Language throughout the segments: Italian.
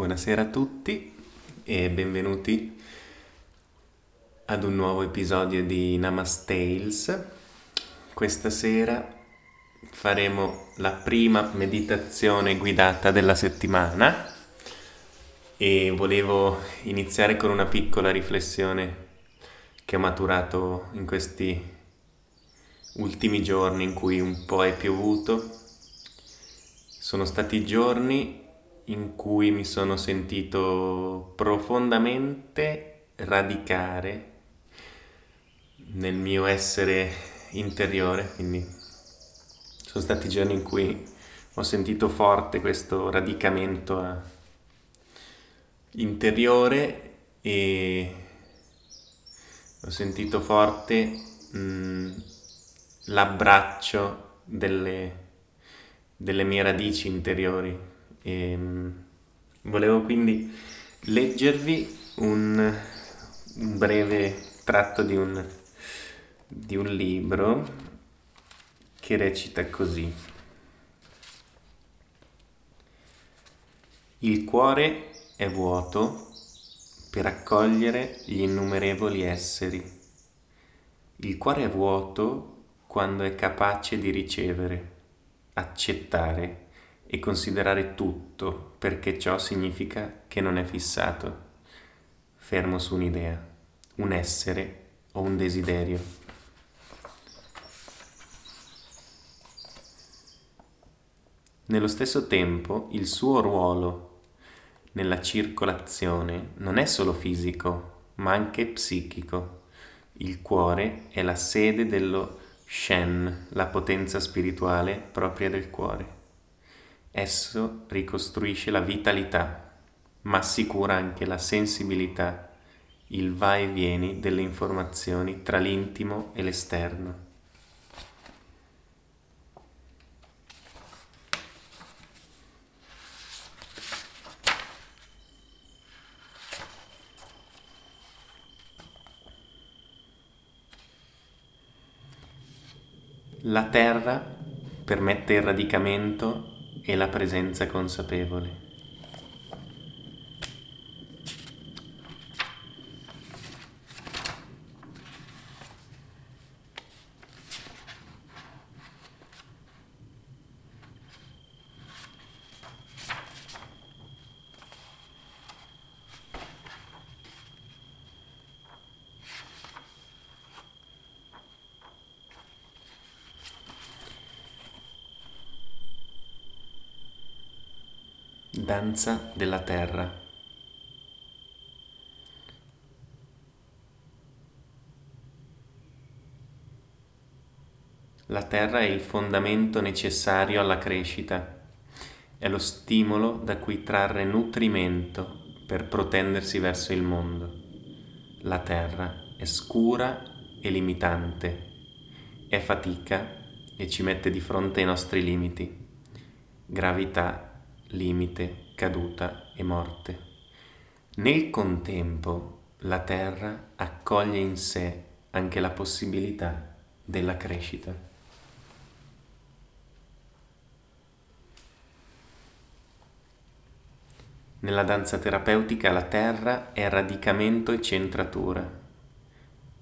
Buonasera a tutti e benvenuti ad un nuovo episodio di Namastales. Questa sera faremo la prima meditazione guidata della settimana e volevo iniziare con una piccola riflessione che ho maturato in questi ultimi giorni in cui un po' è piovuto. Sono stati giorni in cui mi sono sentito profondamente radicare nel mio essere interiore, quindi sono stati giorni in cui ho sentito forte questo radicamento eh, interiore e ho sentito forte mh, l'abbraccio delle, delle mie radici interiori e ehm, volevo quindi leggervi un, un breve tratto di un, di un libro che recita così. Il cuore è vuoto per accogliere gli innumerevoli esseri. Il cuore è vuoto quando è capace di ricevere, accettare e considerare tutto perché ciò significa che non è fissato, fermo su un'idea, un essere o un desiderio. Nello stesso tempo il suo ruolo nella circolazione non è solo fisico, ma anche psichico. Il cuore è la sede dello Shen, la potenza spirituale propria del cuore. Esso ricostruisce la vitalità, ma assicura anche la sensibilità, il va e vieni delle informazioni tra l'intimo e l'esterno. La terra permette il radicamento e la presenza consapevole. Danza della terra. La terra è il fondamento necessario alla crescita, è lo stimolo da cui trarre nutrimento per protendersi verso il mondo. La terra è scura e limitante, è fatica e ci mette di fronte ai nostri limiti, gravità limite, caduta e morte. Nel contempo la terra accoglie in sé anche la possibilità della crescita. Nella danza terapeutica la terra è radicamento e centratura.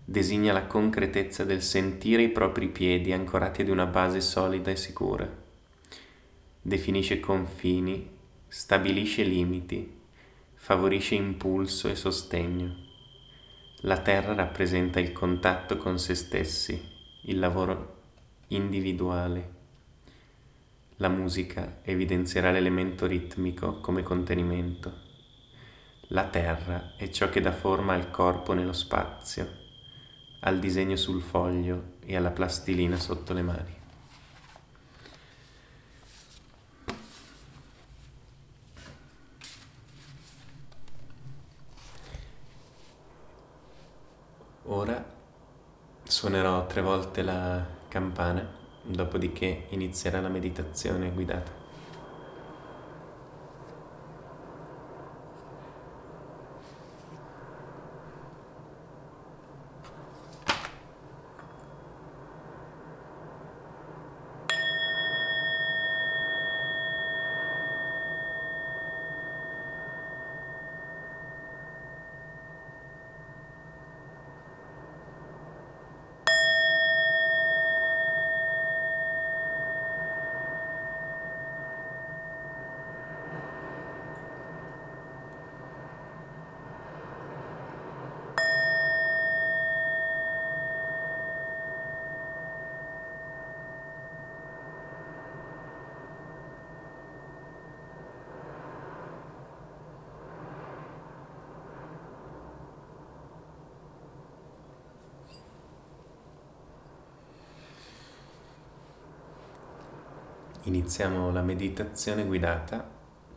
Designa la concretezza del sentire i propri piedi ancorati ad una base solida e sicura definisce confini, stabilisce limiti, favorisce impulso e sostegno. La terra rappresenta il contatto con se stessi, il lavoro individuale. La musica evidenzierà l'elemento ritmico come contenimento. La terra è ciò che dà forma al corpo nello spazio, al disegno sul foglio e alla plastilina sotto le mani. Ora suonerò tre volte la campana, dopodiché inizierà la meditazione guidata. Iniziamo la meditazione guidata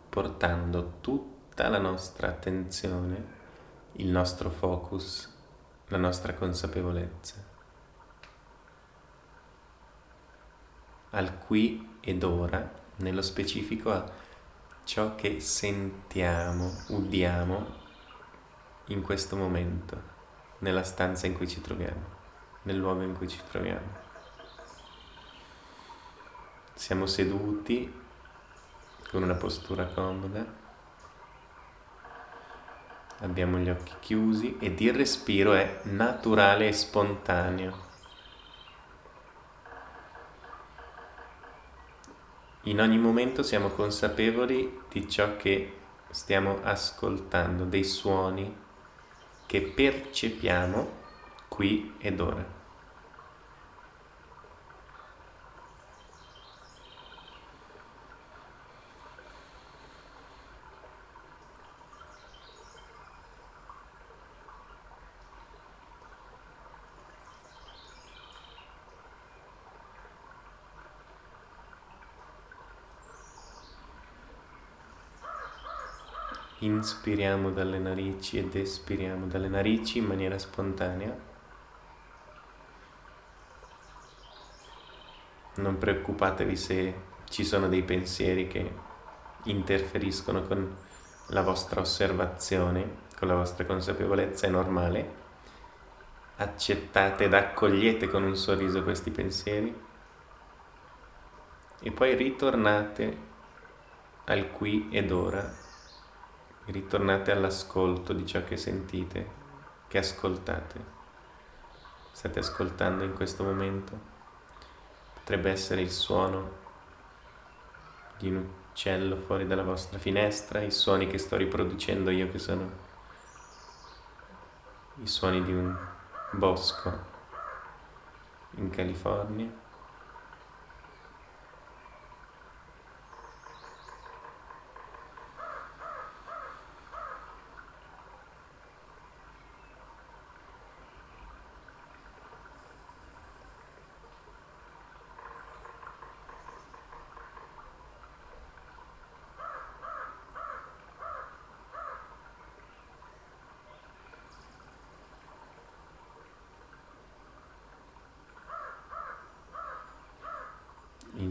portando tutta la nostra attenzione, il nostro focus, la nostra consapevolezza al qui ed ora, nello specifico a ciò che sentiamo, udiamo in questo momento, nella stanza in cui ci troviamo, nel luogo in cui ci troviamo. Siamo seduti con una postura comoda, abbiamo gli occhi chiusi ed il respiro è naturale e spontaneo. In ogni momento siamo consapevoli di ciò che stiamo ascoltando, dei suoni che percepiamo qui ed ora. Inspiriamo dalle narici ed espiriamo dalle narici in maniera spontanea. Non preoccupatevi se ci sono dei pensieri che interferiscono con la vostra osservazione, con la vostra consapevolezza, è normale. Accettate ed accogliete con un sorriso questi pensieri e poi ritornate al qui ed ora ritornate all'ascolto di ciò che sentite, che ascoltate. State ascoltando in questo momento. Potrebbe essere il suono di un uccello fuori dalla vostra finestra, i suoni che sto riproducendo io che sono i suoni di un bosco in California.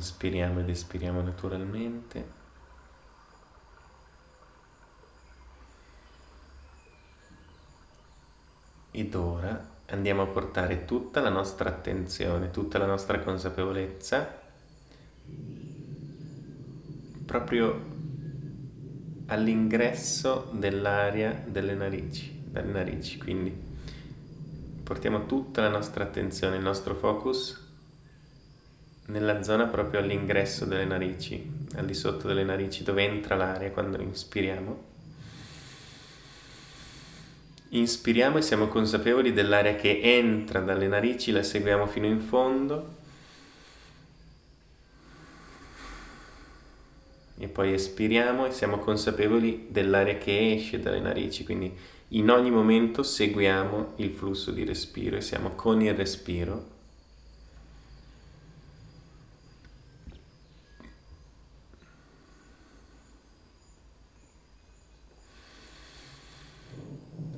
Inspiriamo ed espiriamo naturalmente. Ed ora andiamo a portare tutta la nostra attenzione, tutta la nostra consapevolezza proprio all'ingresso dell'aria delle narici, dalle narici. Quindi portiamo tutta la nostra attenzione, il nostro focus nella zona proprio all'ingresso delle narici, al di sotto delle narici, dove entra l'aria quando inspiriamo. Inspiriamo e siamo consapevoli dell'aria che entra dalle narici, la seguiamo fino in fondo. E poi espiriamo e siamo consapevoli dell'aria che esce dalle narici, quindi in ogni momento seguiamo il flusso di respiro e siamo con il respiro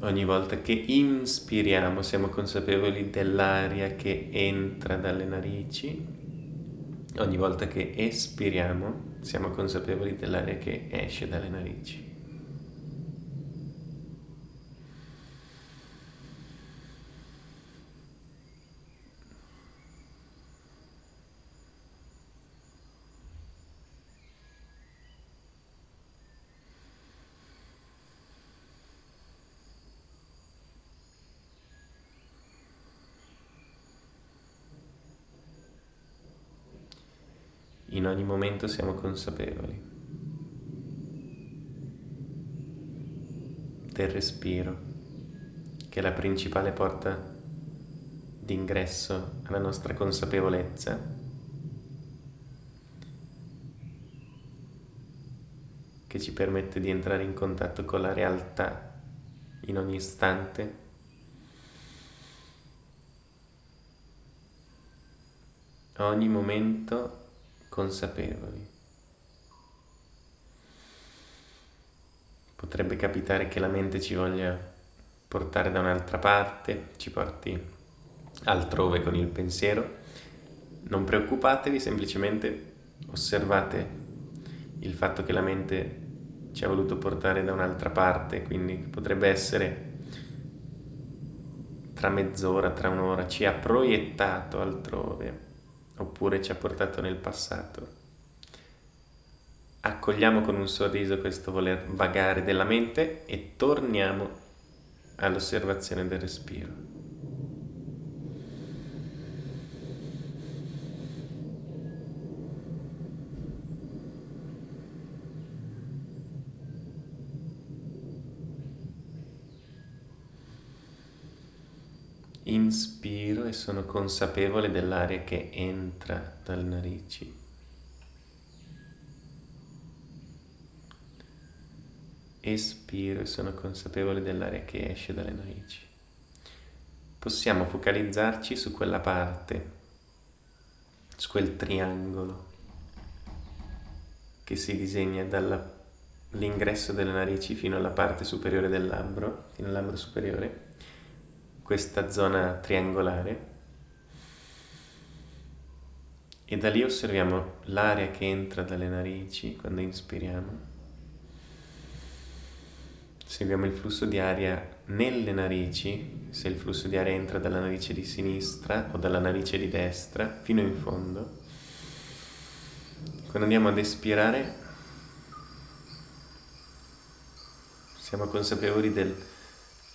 Ogni volta che inspiriamo siamo consapevoli dell'aria che entra dalle narici, ogni volta che espiriamo siamo consapevoli dell'aria che esce dalle narici. In ogni momento siamo consapevoli del respiro, che è la principale porta d'ingresso alla nostra consapevolezza. che ci permette di entrare in contatto con la realtà in ogni istante. Ogni momento consapevoli. Potrebbe capitare che la mente ci voglia portare da un'altra parte, ci porti altrove con il pensiero. Non preoccupatevi, semplicemente osservate il fatto che la mente ci ha voluto portare da un'altra parte, quindi potrebbe essere tra mezz'ora, tra un'ora, ci ha proiettato altrove, oppure ci ha portato nel passato. Accogliamo con un sorriso questo voler vagare della mente e torniamo all'osservazione del respiro. Inspiro e sono consapevole dell'aria che entra dalle narici. Espiro e sono consapevole dell'aria che esce dalle narici. Possiamo focalizzarci su quella parte, su quel triangolo che si disegna dall'ingresso delle narici fino alla parte superiore del labbro, fino al labbro superiore questa zona triangolare e da lì osserviamo l'aria che entra dalle narici quando inspiriamo. Seguiamo il flusso di aria nelle narici, se il flusso di aria entra dalla narice di sinistra o dalla narice di destra, fino in fondo. Quando andiamo ad espirare siamo consapevoli del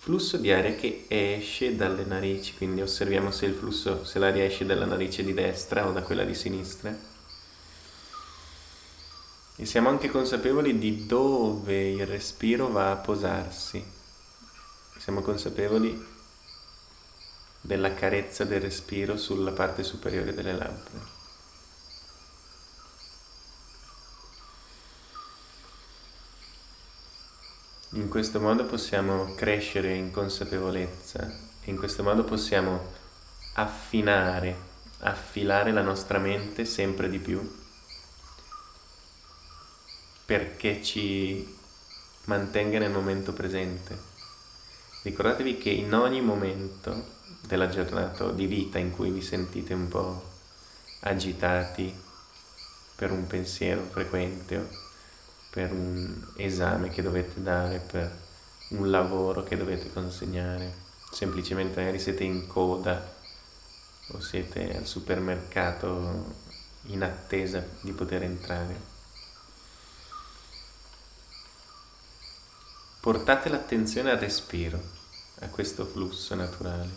flusso di aria che esce dalle narici, quindi osserviamo se, il flusso, se l'aria esce dalla narice di destra o da quella di sinistra. E siamo anche consapevoli di dove il respiro va a posarsi. Siamo consapevoli della carezza del respiro sulla parte superiore delle labbra. In questo modo possiamo crescere in consapevolezza in questo modo possiamo affinare, affilare la nostra mente sempre di più perché ci mantenga nel momento presente. Ricordatevi che in ogni momento della giornata o di vita in cui vi sentite un po' agitati per un pensiero frequente per un esame che dovete dare, per un lavoro che dovete consegnare, semplicemente magari siete in coda o siete al supermercato in attesa di poter entrare. Portate l'attenzione al respiro, a questo flusso naturale,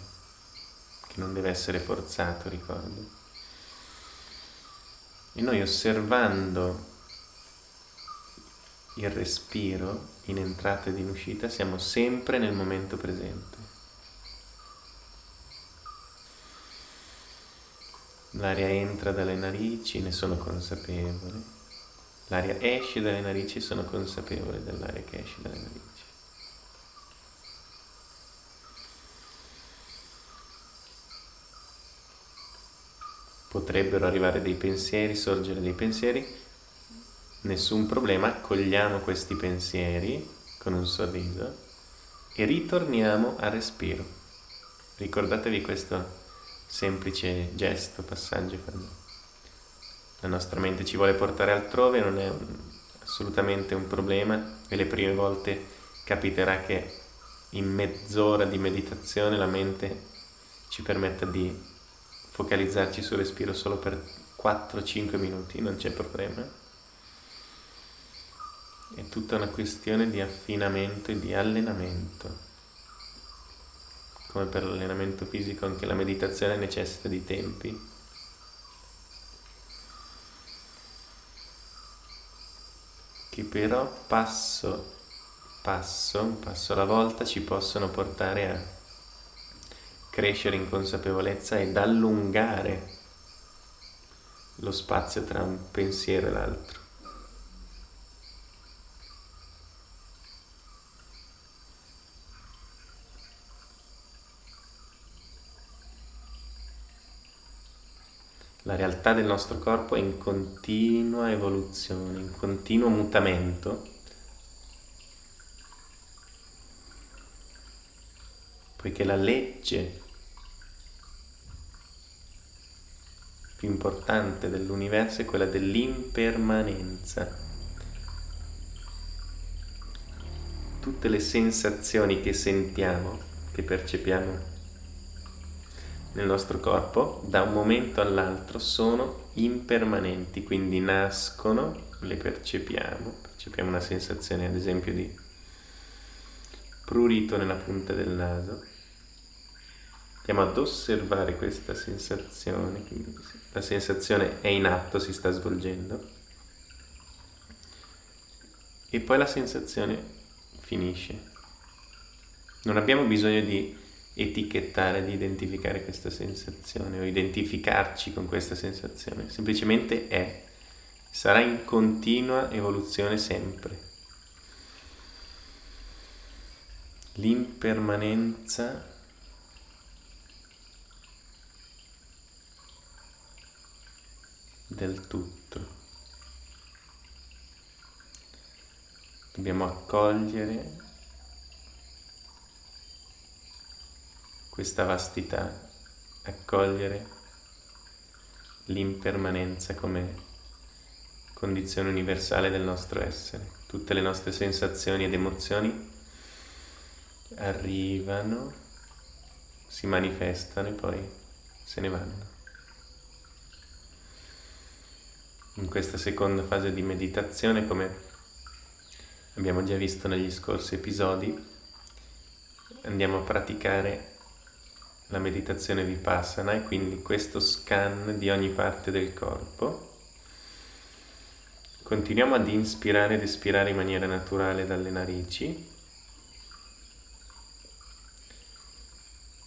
che non deve essere forzato, ricordo. E noi osservando il respiro in entrata ed in uscita, siamo sempre nel momento presente. L'aria entra dalle narici, ne sono consapevole. L'aria esce dalle narici, sono consapevole dell'aria che esce dalle narici. Potrebbero arrivare dei pensieri, sorgere dei pensieri, Nessun problema, accogliamo questi pensieri con un sorriso e ritorniamo al respiro. Ricordatevi questo semplice gesto, passaggio quando la nostra mente ci vuole portare altrove, non è un, assolutamente un problema e le prime volte capiterà che in mezz'ora di meditazione la mente ci permetta di focalizzarci sul respiro solo per 4-5 minuti, non c'è problema è tutta una questione di affinamento e di allenamento. Come per l'allenamento fisico anche la meditazione necessita di tempi. Che però passo passo, un passo alla volta ci possono portare a crescere in consapevolezza ed allungare lo spazio tra un pensiero e l'altro. La realtà del nostro corpo è in continua evoluzione, in continuo mutamento. Poiché la legge più importante dell'universo è quella dell'impermanenza. Tutte le sensazioni che sentiamo, che percepiamo nel nostro corpo da un momento all'altro sono impermanenti, quindi nascono, le percepiamo, percepiamo una sensazione ad esempio di prurito nella punta del naso, andiamo ad osservare questa sensazione, quindi la sensazione è in atto, si sta svolgendo e poi la sensazione finisce. Non abbiamo bisogno di etichettare, di identificare questa sensazione o identificarci con questa sensazione, semplicemente è, sarà in continua evoluzione sempre. L'impermanenza del tutto. Dobbiamo accogliere questa vastità, accogliere l'impermanenza come condizione universale del nostro essere. Tutte le nostre sensazioni ed emozioni arrivano, si manifestano e poi se ne vanno. In questa seconda fase di meditazione, come abbiamo già visto negli scorsi episodi, andiamo a praticare la meditazione vipassana e quindi questo scan di ogni parte del corpo. Continuiamo ad inspirare ed espirare in maniera naturale dalle narici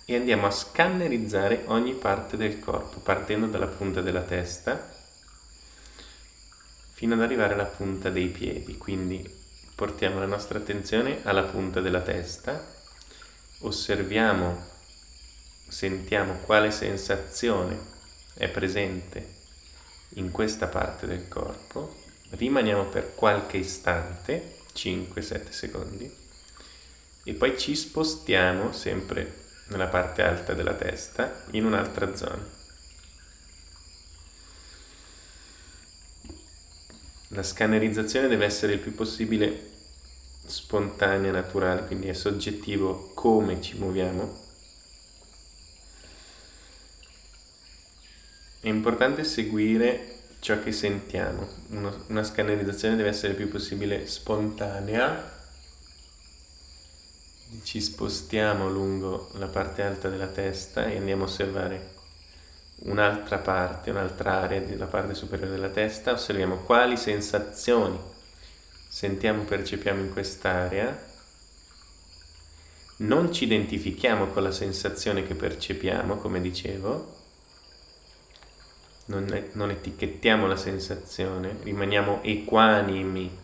e andiamo a scannerizzare ogni parte del corpo partendo dalla punta della testa fino ad arrivare alla punta dei piedi. Quindi portiamo la nostra attenzione alla punta della testa, osserviamo sentiamo quale sensazione è presente in questa parte del corpo, rimaniamo per qualche istante, 5-7 secondi, e poi ci spostiamo sempre nella parte alta della testa in un'altra zona. La scannerizzazione deve essere il più possibile spontanea, naturale, quindi è soggettivo come ci muoviamo È importante seguire ciò che sentiamo. Uno, una scannerizzazione deve essere il più possibile spontanea. Ci spostiamo lungo la parte alta della testa e andiamo a osservare un'altra parte, un'altra area della parte superiore della testa. Osserviamo quali sensazioni sentiamo, percepiamo in quest'area. Non ci identifichiamo con la sensazione che percepiamo, come dicevo, non, non etichettiamo la sensazione, rimaniamo equanimi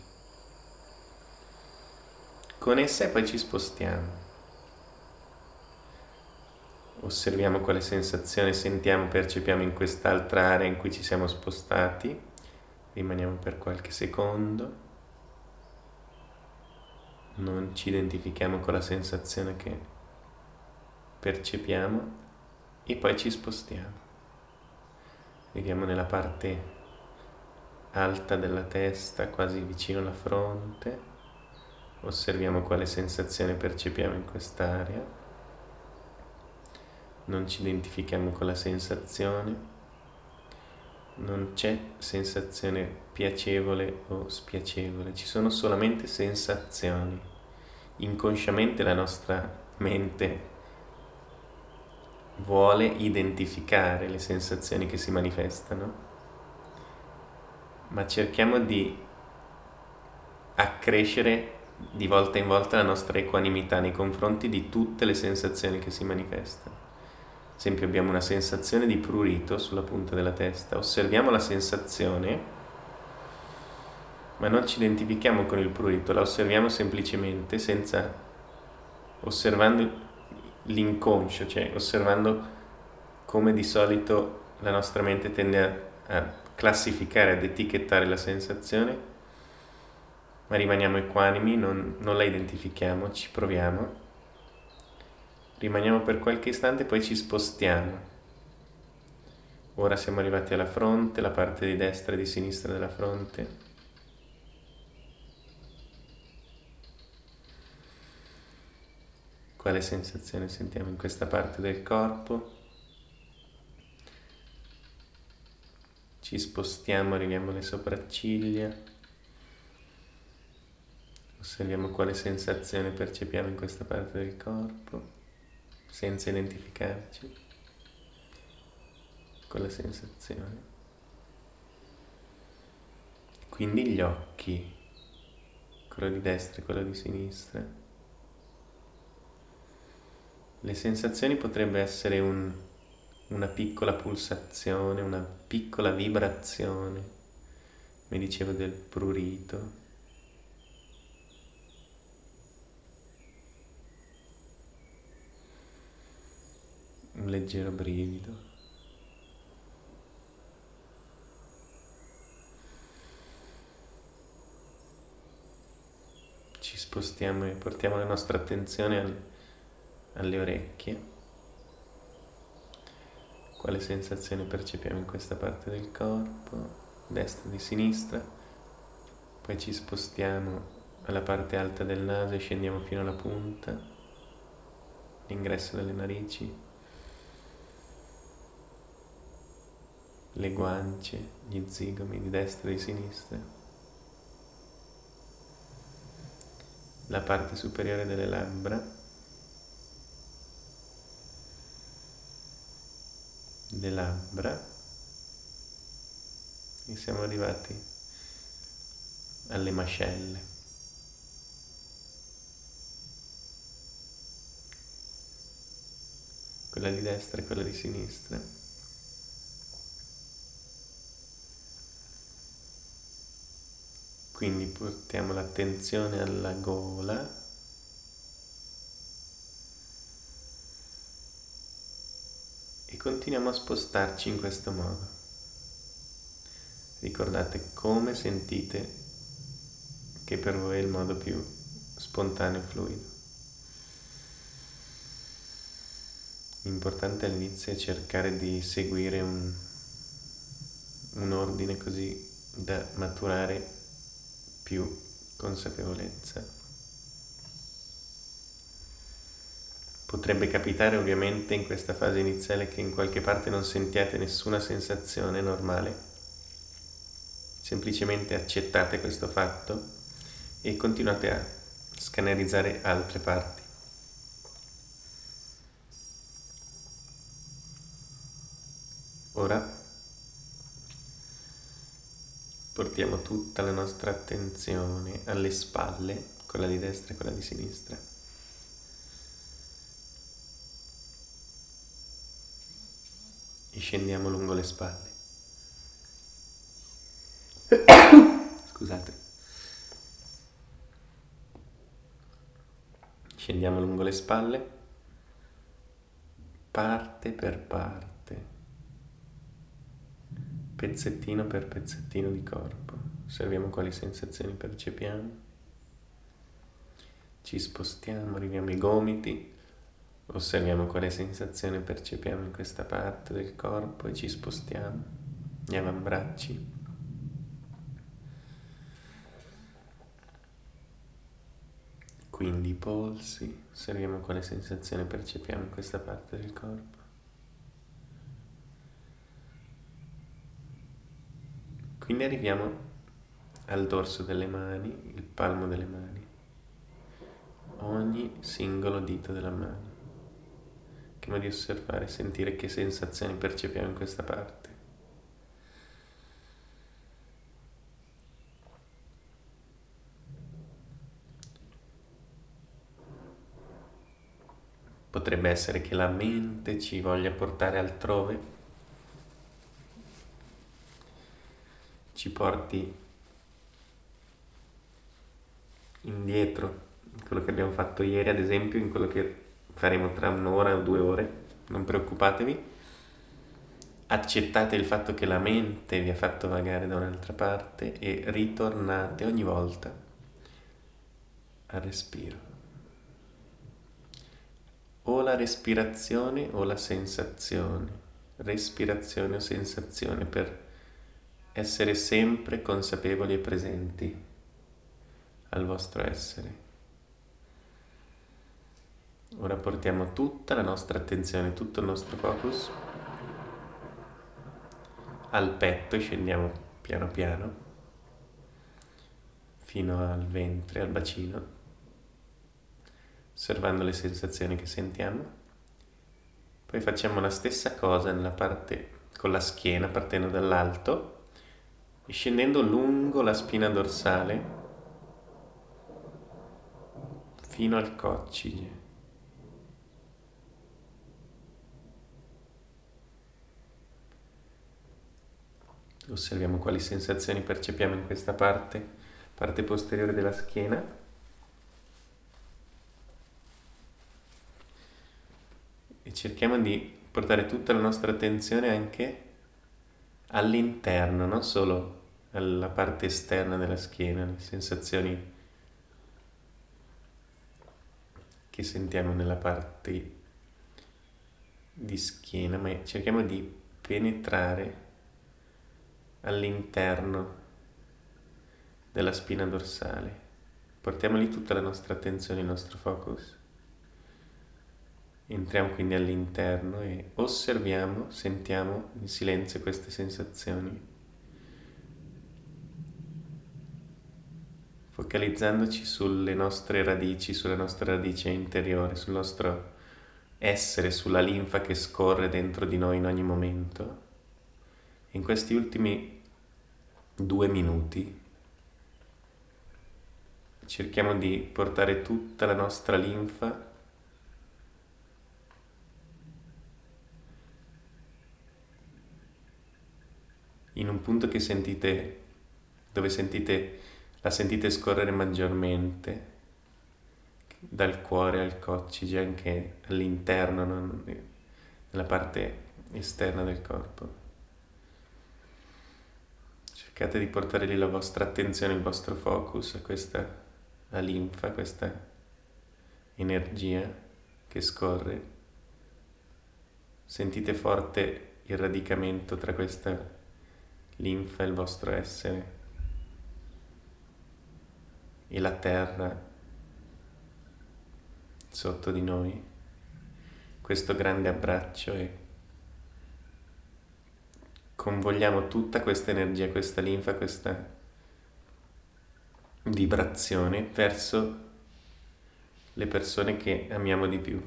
con essa e poi ci spostiamo. Osserviamo quale sensazione sentiamo, percepiamo in quest'altra area in cui ci siamo spostati, rimaniamo per qualche secondo, non ci identifichiamo con la sensazione che percepiamo e poi ci spostiamo. Vediamo nella parte alta della testa, quasi vicino alla fronte. Osserviamo quale sensazione percepiamo in quest'area. Non ci identifichiamo con la sensazione. Non c'è sensazione piacevole o spiacevole, ci sono solamente sensazioni. Inconsciamente la nostra mente vuole identificare le sensazioni che si manifestano, ma cerchiamo di accrescere di volta in volta la nostra equanimità nei confronti di tutte le sensazioni che si manifestano. Ad esempio abbiamo una sensazione di prurito sulla punta della testa, osserviamo la sensazione, ma non ci identifichiamo con il prurito, la osserviamo semplicemente senza osservando l'inconscio, cioè osservando come di solito la nostra mente tende a, a classificare, ad etichettare la sensazione, ma rimaniamo equanimi, non, non la identifichiamo, ci proviamo, rimaniamo per qualche istante poi ci spostiamo. Ora siamo arrivati alla fronte, la parte di destra e di sinistra della fronte. Quale sensazione sentiamo in questa parte del corpo? Ci spostiamo, arriviamo alle sopracciglia. Osserviamo quale sensazione percepiamo in questa parte del corpo, senza identificarci con la sensazione. Quindi gli occhi, quello di destra e quello di sinistra. Le sensazioni potrebbe essere un, una piccola pulsazione, una piccola vibrazione, mi dicevo del prurito. Un leggero brivido. Ci spostiamo e portiamo la nostra attenzione al alle orecchie. Quale sensazione percepiamo in questa parte del corpo, destra di sinistra. Poi ci spostiamo alla parte alta del naso e scendiamo fino alla punta, l'ingresso delle narici, le guance, gli zigomi di destra e di sinistra, la parte superiore delle labbra le labbra e siamo arrivati alle mascelle. Quella di destra e quella di sinistra. Quindi portiamo l'attenzione alla gola continuiamo a spostarci in questo modo. Ricordate come sentite che per voi è il modo più spontaneo e fluido. L'importante all'inizio è cercare di seguire un, un ordine così da maturare più consapevolezza. Potrebbe capitare ovviamente in questa fase iniziale che in qualche parte non sentiate nessuna sensazione normale. Semplicemente accettate questo fatto e continuate a scannerizzare altre parti. Ora portiamo tutta la nostra attenzione alle spalle, quella di destra e quella di sinistra. Scendiamo lungo le spalle. Scusate. Scendiamo lungo le spalle, parte per parte, pezzettino per pezzettino di corpo. Osserviamo quali sensazioni percepiamo. Ci spostiamo, arriviamo ai gomiti, Osserviamo quale sensazione percepiamo in questa parte del corpo e ci spostiamo, gli avambracci. Quindi i polsi, osserviamo quale sensazione percepiamo in questa parte del corpo. Quindi arriviamo al dorso delle mani, il palmo delle mani, ogni singolo dito della mano cerchiamo di osservare, sentire che sensazioni percepiamo in questa parte. Potrebbe essere che la mente ci voglia portare altrove, ci porti indietro, quello che abbiamo fatto ieri ad esempio, in quello che faremo tra un'ora o due ore, non preoccupatevi. accettate il fatto che la mente vi ha fatto vagare da un'altra parte e ritornate ogni volta al respiro. O la respirazione o la sensazione, respirazione o sensazione per essere sempre consapevoli e presenti al vostro essere. Ora portiamo tutta la nostra attenzione, tutto il nostro focus al petto e scendiamo piano piano fino al ventre, al bacino, osservando le sensazioni che sentiamo. Poi facciamo la stessa cosa nella parte con la schiena partendo dall'alto e scendendo lungo la spina dorsale fino al coccige. Osserviamo quali sensazioni percepiamo in questa parte, parte posteriore della schiena. E cerchiamo di portare tutta la nostra attenzione anche all'interno, non solo alla parte esterna della schiena, le sensazioni che sentiamo nella parte di schiena, ma cerchiamo di penetrare all'interno della spina dorsale. Portiamo lì tutta la nostra attenzione, il nostro focus. Entriamo quindi all'interno e osserviamo, sentiamo in silenzio queste sensazioni. Focalizzandoci sulle nostre radici, sulla nostra radice interiore, sul nostro essere, sulla linfa che scorre dentro di noi in ogni momento. In questi ultimi due minuti cerchiamo di portare tutta la nostra linfa in un punto che sentite, dove sentite, la sentite scorrere maggiormente dal cuore al coccige anche all'interno, non, nella parte esterna del corpo. Cercate di portare lì la vostra attenzione, il vostro focus a questa a linfa, a questa energia che scorre. Sentite forte il radicamento tra questa linfa e il vostro essere e la terra sotto di noi. Questo grande abbraccio e convogliamo tutta questa energia, questa linfa, questa vibrazione verso le persone che amiamo di più,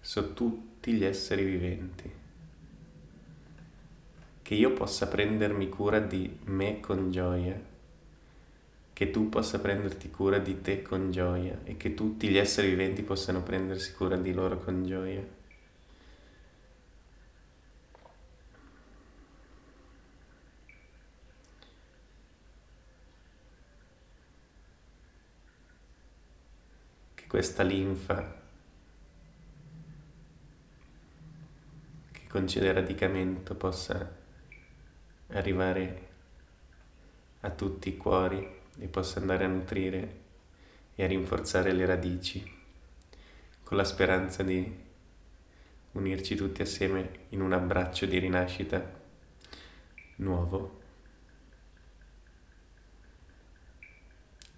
su tutti gli esseri viventi. Che io possa prendermi cura di me con gioia, che tu possa prenderti cura di te con gioia e che tutti gli esseri viventi possano prendersi cura di loro con gioia. Questa linfa che concede radicamento possa arrivare a tutti i cuori e possa andare a nutrire e a rinforzare le radici con la speranza di unirci tutti assieme in un abbraccio di rinascita nuovo.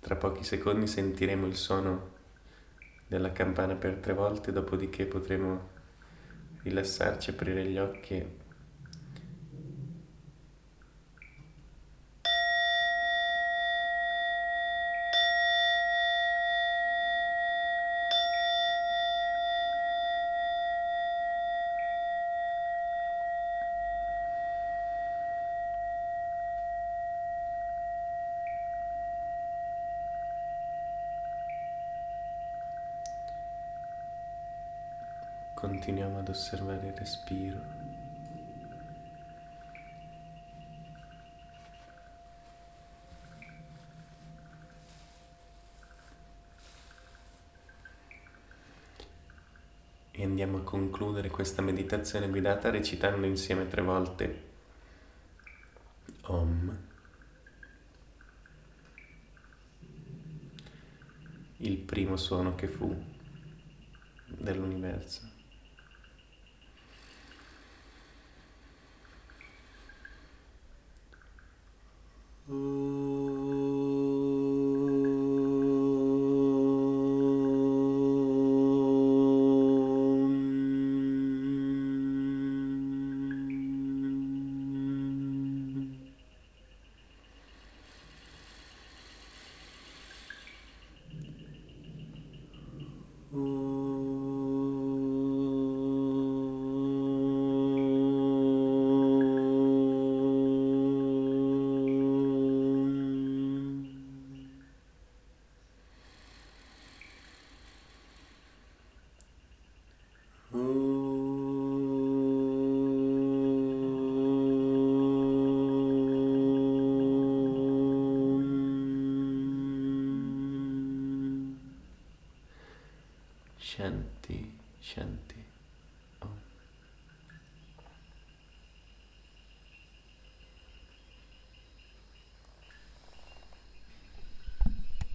Tra pochi secondi sentiremo il suono della campana per tre volte, dopodiché potremo rilassarci, aprire gli occhi Continuiamo ad osservare il respiro. E andiamo a concludere questa meditazione guidata recitando insieme tre volte Om. Il primo suono che fu dell'universo. Chen.